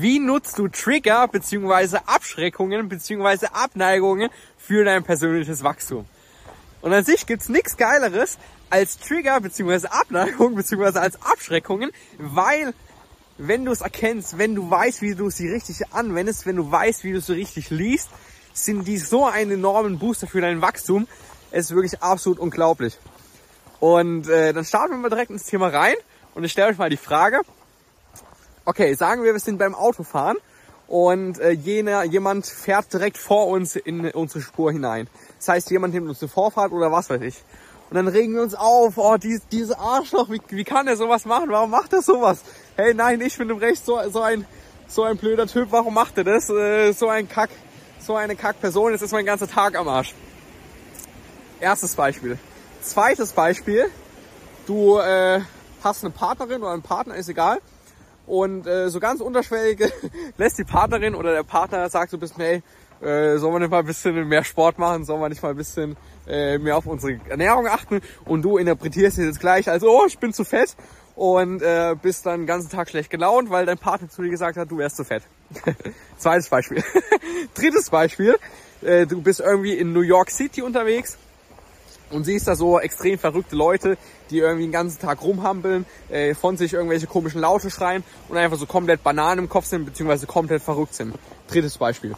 wie nutzt du Trigger bzw. Abschreckungen bzw. Abneigungen für dein persönliches Wachstum? Und an sich gibt's nichts Geileres als Trigger bzw. Abneigung bzw. als Abschreckungen, weil wenn du es erkennst, wenn du weißt, wie du sie richtig anwendest, wenn du weißt, wie du sie richtig liest, sind die so einen enormen Booster für dein Wachstum. Es ist wirklich absolut unglaublich. Und äh, dann starten wir mal direkt ins Thema rein und ich stelle euch mal die Frage, okay, sagen wir, wir sind beim Autofahren und äh, jener, jemand fährt direkt vor uns in unsere Spur hinein. Das heißt, jemand nimmt uns eine Vorfahrt oder was weiß ich. Und dann regen wir uns auf, oh, dies, diese Arschloch, wie, wie kann er sowas machen? Warum macht er sowas? Hey, nein, ich bin im Recht so, so ein, so ein blöder Typ, warum macht er das? Äh, so ein Kack, so eine Kackperson, jetzt ist mein ganzer Tag am Arsch. Erstes Beispiel. Zweites Beispiel, du äh, hast eine Partnerin oder einen Partner, ist egal. Und äh, so ganz unterschwellig lässt die Partnerin oder der Partner sagt so ein bisschen, hey, äh, sollen wir nicht mal ein bisschen mehr Sport machen, sollen wir nicht mal ein bisschen äh, mehr auf unsere Ernährung achten? Und du interpretierst es jetzt gleich als, oh, ich bin zu fett. Und äh, bist dann den ganzen Tag schlecht gelaunt, weil dein Partner zu dir gesagt hat, du wärst zu fett. Zweites Beispiel. Drittes Beispiel, äh, du bist irgendwie in New York City unterwegs und siehst da so extrem verrückte Leute, die irgendwie den ganzen Tag rumhampeln, äh, von sich irgendwelche komischen Laute schreien und einfach so komplett Bananen im Kopf sind, beziehungsweise komplett verrückt sind. Drittes Beispiel.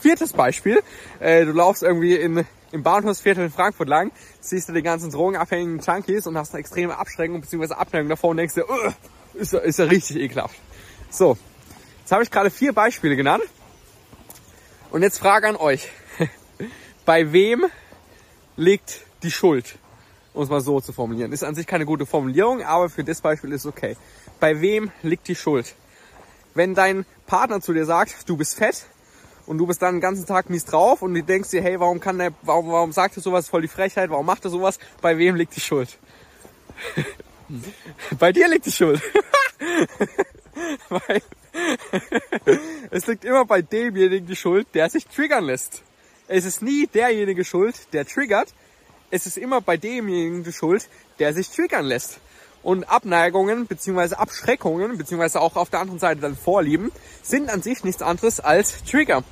Viertes Beispiel, äh, du laufst irgendwie in, im Bahnhofsviertel in Frankfurt lang, siehst du die ganzen drogenabhängigen Junkies und hast eine extreme Abschreckung bzw. Abneigung davor und denkst dir, uh, ist, ja, ist ja richtig ekelhaft. So, jetzt habe ich gerade vier Beispiele genannt und jetzt Frage an euch. Bei wem liegt die Schuld? Um es mal so zu formulieren. Ist an sich keine gute Formulierung, aber für das Beispiel ist okay. Bei wem liegt die Schuld? Wenn dein Partner zu dir sagt, du bist fett, und du bist dann den ganzen Tag mies drauf und du denkst dir, hey, warum kann der, warum, warum sagt er sowas, voll die Frechheit, warum macht er sowas, bei wem liegt die Schuld? bei dir liegt die Schuld. Weil es liegt immer bei demjenigen die Schuld, der sich triggern lässt. Es ist nie derjenige schuld, der triggert. Es ist immer bei demjenigen die Schuld, der sich triggern lässt. Und Abneigungen bzw. Abschreckungen bzw. auch auf der anderen Seite dann Vorlieben sind an sich nichts anderes als Trigger.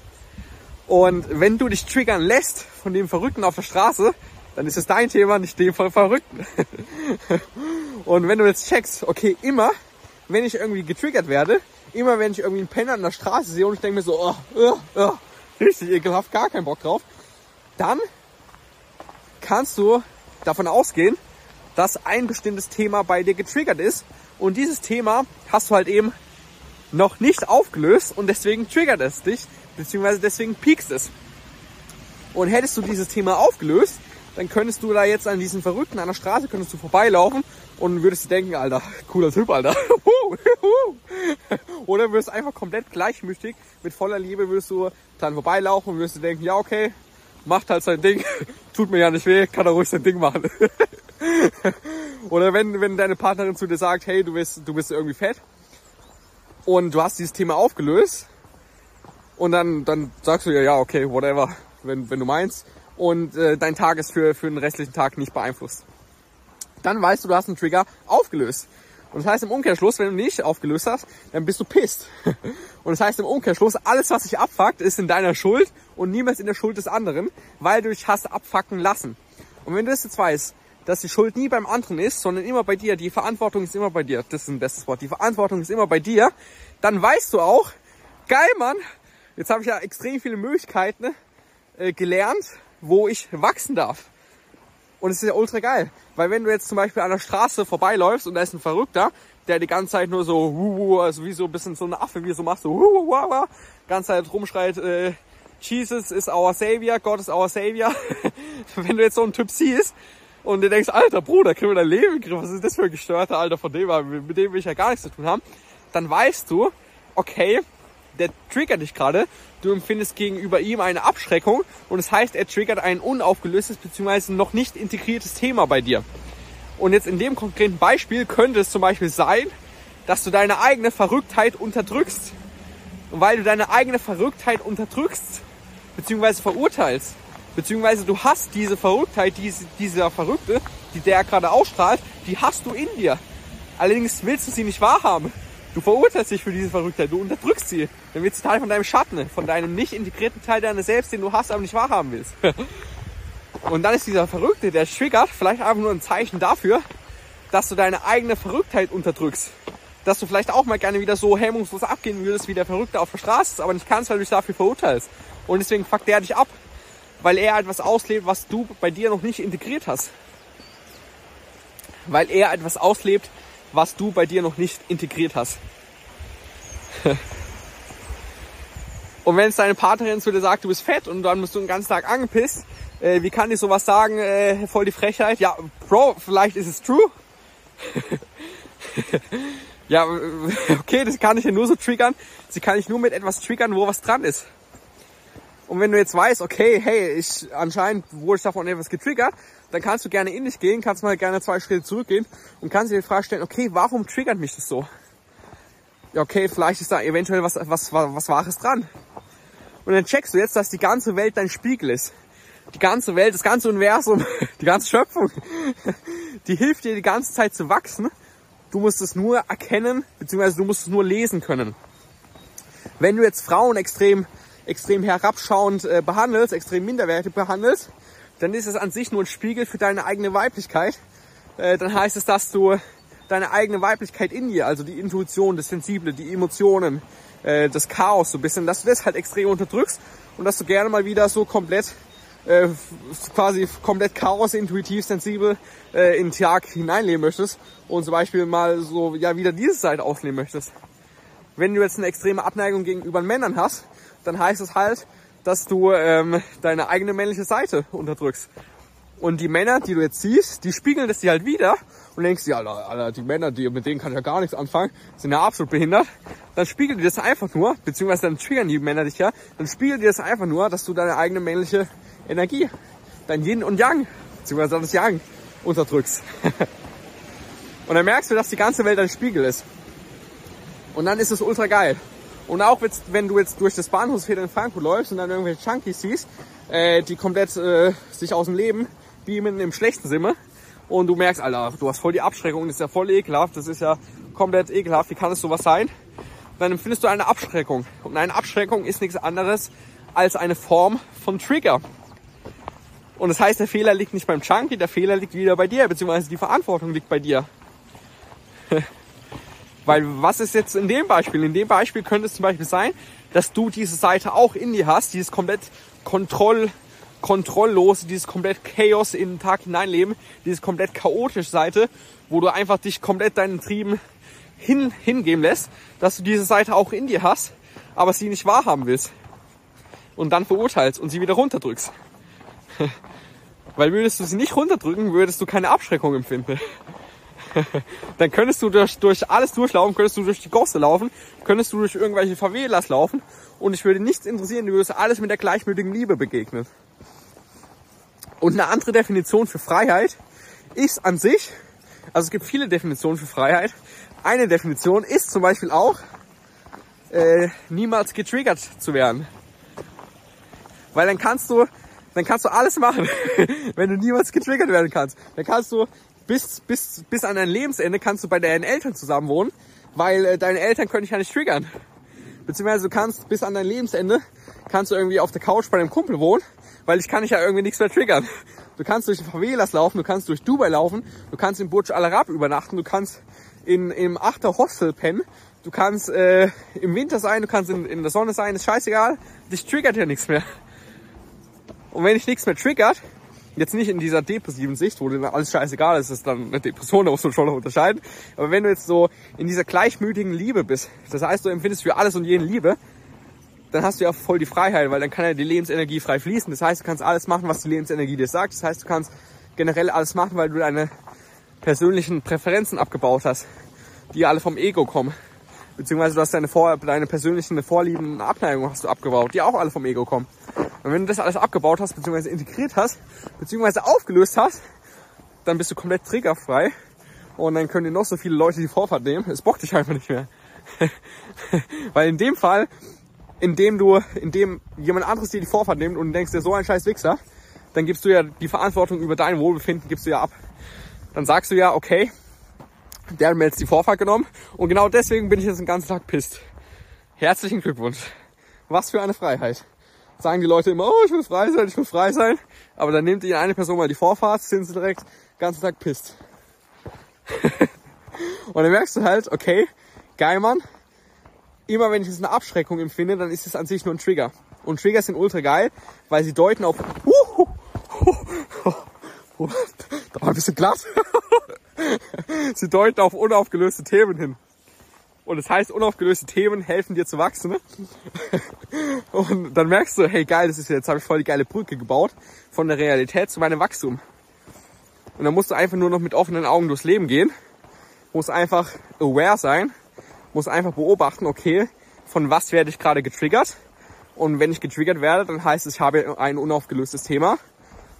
Und wenn du dich triggern lässt von dem Verrückten auf der Straße, dann ist es dein Thema, nicht dem von Verrückten. Und wenn du jetzt checkst, okay, immer, wenn ich irgendwie getriggert werde, immer wenn ich irgendwie einen Penner an der Straße sehe und ich denke mir so, oh, oh, oh, richtig ekelhaft, gar keinen Bock drauf, dann kannst du davon ausgehen, dass ein bestimmtes Thema bei dir getriggert ist und dieses Thema hast du halt eben noch nicht aufgelöst und deswegen triggert es dich, beziehungsweise deswegen piekst es. Und hättest du dieses Thema aufgelöst, dann könntest du da jetzt an diesen Verrückten an der Straße, könntest du vorbeilaufen und würdest dir denken, Alter, cooler Typ, Alter. Oder würdest einfach komplett gleichmütig, mit voller Liebe würdest du dann vorbeilaufen und würdest dir denken, ja okay, macht halt sein Ding, tut mir ja nicht weh, kann er ruhig sein Ding machen. Oder wenn, wenn deine Partnerin zu dir sagt, hey, du bist, du bist irgendwie fett und du hast dieses Thema aufgelöst und dann, dann sagst du ja, ja, okay, whatever, wenn, wenn du meinst und äh, dein Tag ist für, für den restlichen Tag nicht beeinflusst. Dann weißt du, du hast einen Trigger aufgelöst. Und das heißt im Umkehrschluss, wenn du nicht aufgelöst hast, dann bist du pisst. Und das heißt im Umkehrschluss, alles was sich abfuckt, ist in deiner Schuld und niemals in der Schuld des anderen, weil du dich hast abfacken lassen. Und wenn du das jetzt weißt, dass die Schuld nie beim anderen ist, sondern immer bei dir. Die Verantwortung ist immer bei dir. Das ist ein bestes Wort. Die Verantwortung ist immer bei dir. Dann weißt du auch, geil, Mann, jetzt habe ich ja extrem viele Möglichkeiten äh, gelernt, wo ich wachsen darf. Und es ist ja ultra geil. Weil wenn du jetzt zum Beispiel an der Straße vorbeiläufst und da ist ein Verrückter, der die ganze Zeit nur so, hu, also wie so ein bisschen so eine Affe, wie so macht, so, hu, hu, hu, ganze Zeit rumschreit, äh, Jesus is our Savior, Gott is our Savior. wenn du jetzt so einen Typ siehst, und du denkst, alter Bruder, kriegen wir dein Leben in was ist das für ein gestörter Alter von dem, mit dem will ich ja gar nichts zu tun haben, dann weißt du, okay, der triggert dich gerade, du empfindest gegenüber ihm eine Abschreckung und das heißt, er triggert ein unaufgelöstes bzw. noch nicht integriertes Thema bei dir. Und jetzt in dem konkreten Beispiel könnte es zum Beispiel sein, dass du deine eigene Verrücktheit unterdrückst. Und weil du deine eigene Verrücktheit unterdrückst, beziehungsweise verurteilst, Beziehungsweise du hast diese Verrücktheit, diese, dieser Verrückte, die der gerade ausstrahlt, die hast du in dir. Allerdings willst du sie nicht wahrhaben. Du verurteilst dich für diese Verrücktheit, du unterdrückst sie. Dann wird sie Teil von deinem Schatten, von deinem nicht integrierten Teil deiner selbst, den du hast, aber nicht wahrhaben willst. Und dann ist dieser Verrückte, der triggert, vielleicht einfach nur ein Zeichen dafür, dass du deine eigene Verrücktheit unterdrückst. Dass du vielleicht auch mal gerne wieder so hemmungslos abgehen würdest wie der Verrückte auf der Straße, aber nicht kannst, weil du dich dafür verurteilst. Und deswegen fuckt der dich ab, weil er etwas auslebt, was du bei dir noch nicht integriert hast. Weil er etwas auslebt, was du bei dir noch nicht integriert hast. und wenn es deine Partnerin zu dir sagt, du bist fett und dann bist du den ganzen Tag angepisst, äh, wie kann ich sowas sagen, äh, voll die Frechheit? Ja, Bro, vielleicht ist es true. ja, okay, das kann ich ja nur so triggern. Sie kann ich nur mit etwas triggern, wo was dran ist. Und wenn du jetzt weißt, okay, hey, ich anscheinend wurde ich davon etwas getriggert, dann kannst du gerne in dich gehen, kannst mal gerne zwei Schritte zurückgehen und kannst dir die Frage stellen, okay, warum triggert mich das so? Ja, okay, vielleicht ist da eventuell was, was, was, was Wahres dran. Und dann checkst du jetzt, dass die ganze Welt dein Spiegel ist. Die ganze Welt, das ganze Universum, die ganze Schöpfung, die hilft dir die ganze Zeit zu wachsen. Du musst es nur erkennen, beziehungsweise du musst es nur lesen können. Wenn du jetzt Frauen extrem, extrem herabschauend äh, behandelst, extrem minderwertig behandelst, dann ist es an sich nur ein Spiegel für deine eigene Weiblichkeit. Äh, dann heißt es, dass du deine eigene Weiblichkeit in dir, also die Intuition, das Sensible, die Emotionen, äh, das Chaos so ein bisschen, dass du das halt extrem unterdrückst und dass du gerne mal wieder so komplett äh, quasi komplett Chaos, intuitiv, sensibel äh, in den Tag hineinleben möchtest und zum Beispiel mal so ja wieder diese Seite ausleben möchtest. Wenn du jetzt eine extreme Abneigung gegenüber Männern hast, dann heißt es halt, dass du ähm, deine eigene männliche Seite unterdrückst. Und die Männer, die du jetzt siehst, die spiegeln das dir halt wieder und denkst dir, Alter, Alter, die Männer, die, mit denen kann ich ja gar nichts anfangen, sind ja absolut behindert. Dann spiegeln die das einfach nur, beziehungsweise dann triggern die Männer dich ja, dann spiegeln die das einfach nur, dass du deine eigene männliche Energie, dein Yin und Yang, beziehungsweise das Yang unterdrückst. und dann merkst du, dass die ganze Welt ein Spiegel ist. Und dann ist es ultra geil. Und auch wenn du jetzt durch das Bahnhofsviertel in Frankfurt läufst und dann irgendwelche Junkies siehst, äh, die komplett äh, sich aus dem Leben beamen im schlechten Sinne und du merkst, Alter, du hast voll die Abschreckung, das ist ja voll ekelhaft, das ist ja komplett ekelhaft, wie kann es sowas sein? Dann empfindest du eine Abschreckung. Und eine Abschreckung ist nichts anderes als eine Form von Trigger. Und das heißt, der Fehler liegt nicht beim Junkie, der Fehler liegt wieder bei dir, beziehungsweise die Verantwortung liegt bei dir. Weil was ist jetzt in dem Beispiel? In dem Beispiel könnte es zum Beispiel sein, dass du diese Seite auch in dir hast, dieses komplett Kontroll, kontrolllose, dieses komplett Chaos in den Tag hineinleben, dieses komplett chaotische Seite, wo du einfach dich komplett deinen Trieben hin, hingeben lässt, dass du diese Seite auch in dir hast, aber sie nicht wahrhaben willst. Und dann verurteilst und sie wieder runterdrückst. Weil würdest du sie nicht runterdrücken, würdest du keine Abschreckung empfinden. dann könntest du durch, durch alles durchlaufen, könntest du durch die Gosse laufen, könntest du durch irgendwelche Favelas laufen und ich würde nichts interessieren, du würdest alles mit der gleichmütigen Liebe begegnen. Und eine andere Definition für Freiheit ist an sich, also es gibt viele Definitionen für Freiheit. Eine Definition ist zum Beispiel auch, äh, niemals getriggert zu werden. Weil dann kannst du, dann kannst du alles machen, wenn du niemals getriggert werden kannst. Dann kannst du bis, bis, bis an dein Lebensende kannst du bei deinen Eltern zusammen wohnen, weil äh, deine Eltern können dich ja nicht triggern. Beziehungsweise du kannst bis an dein Lebensende kannst du irgendwie auf der Couch bei deinem Kumpel wohnen, weil ich kann dich ja irgendwie nichts mehr triggern. Du kannst durch Favelas laufen, du kannst durch Dubai laufen, du kannst in Burj Al Arab übernachten, du kannst in, im Achter Hostel pennen, du kannst äh, im Winter sein, du kannst in, in der Sonne sein, ist scheißegal, dich triggert ja nichts mehr. Und wenn dich nichts mehr triggert, Jetzt nicht in dieser depressiven Sicht, wo dir alles scheißegal ist, ist dann eine Depression, da musst du schon noch unterscheiden. Aber wenn du jetzt so in dieser gleichmütigen Liebe bist, das heißt, du empfindest für alles und jeden Liebe, dann hast du ja voll die Freiheit, weil dann kann ja die Lebensenergie frei fließen. Das heißt, du kannst alles machen, was die Lebensenergie dir sagt. Das heißt, du kannst generell alles machen, weil du deine persönlichen Präferenzen abgebaut hast, die alle vom Ego kommen. Beziehungsweise du hast deine, Vor deine persönlichen Vorlieben und Abneigungen hast du abgebaut, die auch alle vom Ego kommen. Und wenn du das alles abgebaut hast, beziehungsweise integriert hast, beziehungsweise aufgelöst hast, dann bist du komplett triggerfrei. Und dann können dir noch so viele Leute die Vorfahrt nehmen. Es bockt dich einfach nicht mehr. Weil in dem Fall, in dem du, in dem jemand anderes dir die Vorfahrt nimmt und denkst dir so ein scheiß Wichser, dann gibst du ja die Verantwortung über dein Wohlbefinden, gibst du ja ab. Dann sagst du ja, okay, Der hat mir jetzt die Vorfahrt genommen und genau deswegen bin ich jetzt den ganzen Tag pisst. Herzlichen Glückwunsch. Was für eine Freiheit. Sagen die Leute immer, oh, ich will frei sein, ich will frei sein. Aber dann nimmt ihnen eine Person mal die Vorfahrt, sind sie direkt den ganzen Tag pisst. und dann merkst du halt, okay, geil, Mann. Immer wenn ich jetzt eine Abschreckung empfinde, dann ist es an sich nur ein Trigger. Und Trigger sind ultra geil, weil sie deuten auf, uh, da war ein bisschen glatt. sie deuten auf unaufgelöste Themen hin. Und das heißt, unaufgelöste Themen helfen dir zu wachsen. Ne? Und dann merkst du, hey geil, das ist jetzt habe ich voll die geile Brücke gebaut von der Realität zu meinem Wachstum. Und dann musst du einfach nur noch mit offenen Augen durchs Leben gehen, musst einfach aware sein, musst einfach beobachten, okay, von was werde ich gerade getriggert? Und wenn ich getriggert werde, dann heißt es, ich habe ein unaufgelöstes Thema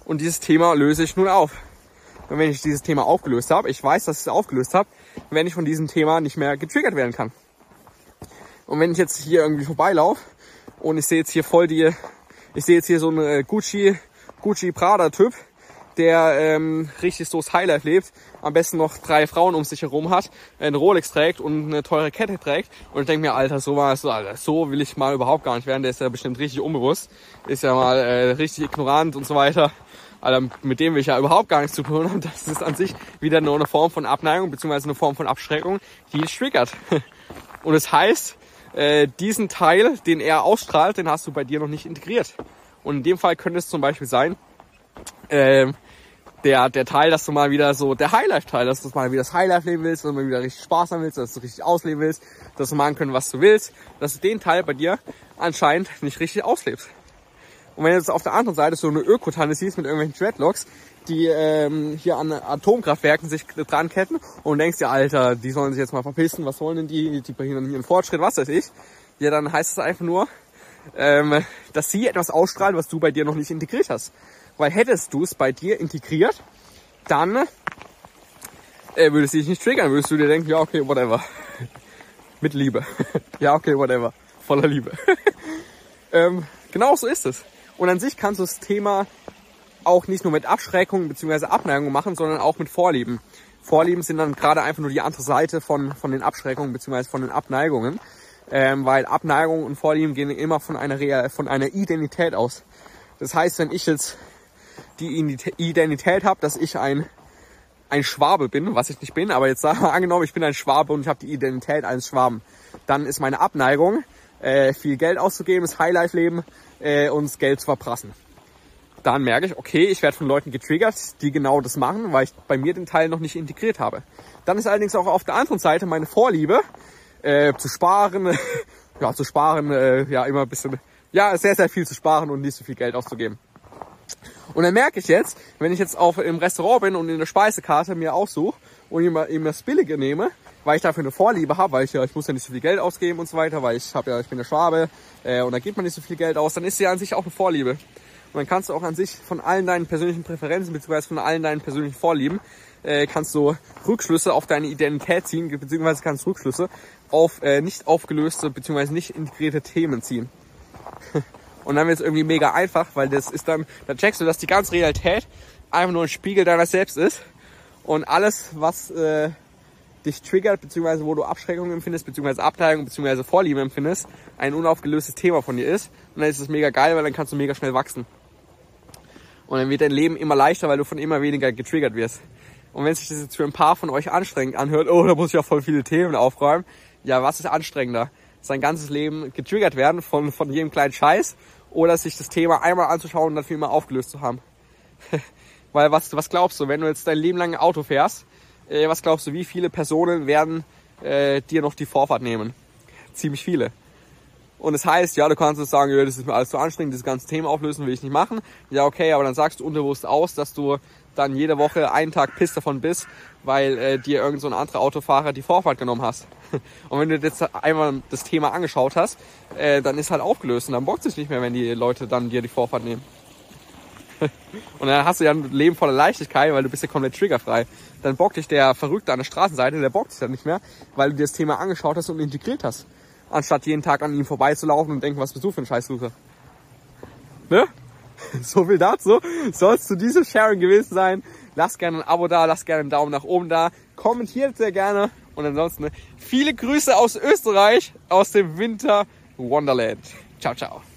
und dieses Thema löse ich nun auf. Und wenn ich dieses Thema aufgelöst habe, ich weiß, dass ich es aufgelöst habe, wenn ich von diesem Thema nicht mehr getriggert werden kann. Und wenn ich jetzt hier irgendwie vorbeilaufe und ich sehe jetzt hier voll die, ich sehe jetzt hier so einen Gucci, Gucci Prada Typ, der ähm, richtig so das Highlife lebt, am besten noch drei Frauen um sich herum hat, ein Rolex trägt und eine teure Kette trägt und ich denke mir, Alter, so mal so, Alter, so will ich mal überhaupt gar nicht werden, der ist ja bestimmt richtig unbewusst, ist ja mal äh, richtig ignorant und so weiter. Alter, mit dem will ich ja überhaupt gar nichts zu tun haben. Das ist an sich wieder nur eine Form von Abneigung beziehungsweise eine Form von Abschreckung, die dich triggert. Und es das heißt, äh, diesen Teil, den er ausstrahlt, den hast du bei dir noch nicht integriert. Und in dem Fall könnte es zum Beispiel sein, äh, der, der Teil, dass du mal wieder so, der Highlife-Teil, dass du mal wieder das Highlife leben willst, dass du mal wieder richtig Spaß haben willst, dass du richtig ausleben willst, dass du machen können, was du willst, dass du den Teil bei dir anscheinend nicht richtig auslebst. Und wenn jetzt auf der anderen Seite so eine Ökotanne siehst mit irgendwelchen Dreadlocks, die ähm, hier an Atomkraftwerken sich dran ketten und denkst dir, Alter, die sollen sich jetzt mal verpissen, was sollen denn die, die behindern einen Fortschritt, was weiß ich. Ja, dann heißt es einfach nur, ähm, dass sie etwas ausstrahlen, was du bei dir noch nicht integriert hast. Weil hättest du es bei dir integriert, dann äh, würde es dich nicht triggern, würdest du dir denken, ja okay, whatever. Mit Liebe. ja okay, whatever. Voller Liebe. ähm, genau so ist es. Und an sich kannst du das Thema auch nicht nur mit Abschreckung bzw. Abneigung machen, sondern auch mit Vorlieben. Vorlieben sind dann gerade einfach nur die andere Seite von, von den Abschreckungen bzw. von den Abneigungen. Ähm, weil Abneigung und Vorlieben gehen immer von einer, von einer Identität aus. Das heißt, wenn ich jetzt die Identität habe, dass ich ein, ein Schwabe bin, was ich nicht bin, aber jetzt sagen wir angenommen, ich bin ein Schwabe und ich habe die Identität eines Schwaben, dann ist meine Abneigung, äh, viel Geld auszugeben, das Highlife-Leben äh, und das Geld zu verprassen. Dann merke ich, okay, ich werde von Leuten getriggert, die genau das machen, weil ich bei mir den Teil noch nicht integriert habe. Dann ist allerdings auch auf der anderen Seite meine Vorliebe, äh, zu sparen, ja, zu sparen, äh, ja, immer ein bisschen, ja, sehr, sehr viel zu sparen und nicht so viel Geld auszugeben. Und dann merke ich jetzt, wenn ich jetzt auf im Restaurant bin und in der Speisekarte mir aussuche und immer, immer das Billige nehme, weil ich dafür eine Vorliebe habe, weil ich ja, ich muss ja nicht so viel Geld ausgeben und so weiter, weil ich habe ja, ich bin der Schwabe äh, und da gibt man nicht so viel Geld aus, dann ist ja an sich auch eine Vorliebe. Und dann kannst du auch an sich von allen deinen persönlichen Präferenzen beziehungsweise von allen deinen persönlichen Vorlieben äh, kannst du Rückschlüsse auf deine Identität ziehen, beziehungsweise kannst du Rückschlüsse auf äh, nicht aufgelöste beziehungsweise nicht integrierte Themen ziehen. Und dann wird es irgendwie mega einfach, weil das ist dann, dann checkst du, dass die ganze Realität einfach nur ein Spiegel deiner selbst ist. Und alles, was äh, dich triggert, beziehungsweise wo du Abschreckung empfindest, beziehungsweise Abteilung, beziehungsweise Vorliebe empfindest, ein unaufgelöstes Thema von dir ist. Und dann ist es mega geil, weil dann kannst du mega schnell wachsen. Und dann wird dein Leben immer leichter, weil du von immer weniger getriggert wirst. Und wenn sich das jetzt für ein paar von euch anstrengend anhört, oh, da muss ich ja voll viele Themen aufräumen. Ja, was ist anstrengender? Sein ganzes Leben getriggert werden von, von jedem kleinen Scheiß oder sich das Thema einmal anzuschauen und dann für immer aufgelöst zu haben. Weil was, was glaubst du, wenn du jetzt dein Leben lang Auto fährst, äh, was glaubst du, wie viele Personen werden äh, dir noch die Vorfahrt nehmen? Ziemlich viele. Und das heißt, ja, du kannst jetzt sagen, ja, das ist mir alles zu anstrengend, das ganze Thema auflösen will ich nicht machen. Ja, okay, aber dann sagst du unterbewusst aus, dass du dann jede Woche einen Tag Piss davon bist, weil äh, dir irgend so ein anderer Autofahrer die Vorfahrt genommen hast. Und wenn du jetzt einmal das Thema angeschaut hast, äh, dann ist halt aufgelöst und dann bockt es nicht mehr, wenn die Leute dann dir die Vorfahrt nehmen. Und dann hast du ja ein Leben voller Leichtigkeit, weil du bist ja komplett triggerfrei. Dann bockt dich der Verrückte an der Straßenseite, der bockt dich dann nicht mehr, weil du dir das Thema angeschaut hast und integriert hast. Anstatt jeden Tag an ihm vorbeizulaufen und denken, was bist du für ein Scheißsucher. Ne? So viel dazu. Soll es zu diesem Sharing gewesen sein. Lasst gerne ein Abo da, lasst gerne einen Daumen nach oben da, kommentiert sehr gerne und ansonsten viele Grüße aus Österreich, aus dem Winter Wonderland. Ciao, ciao.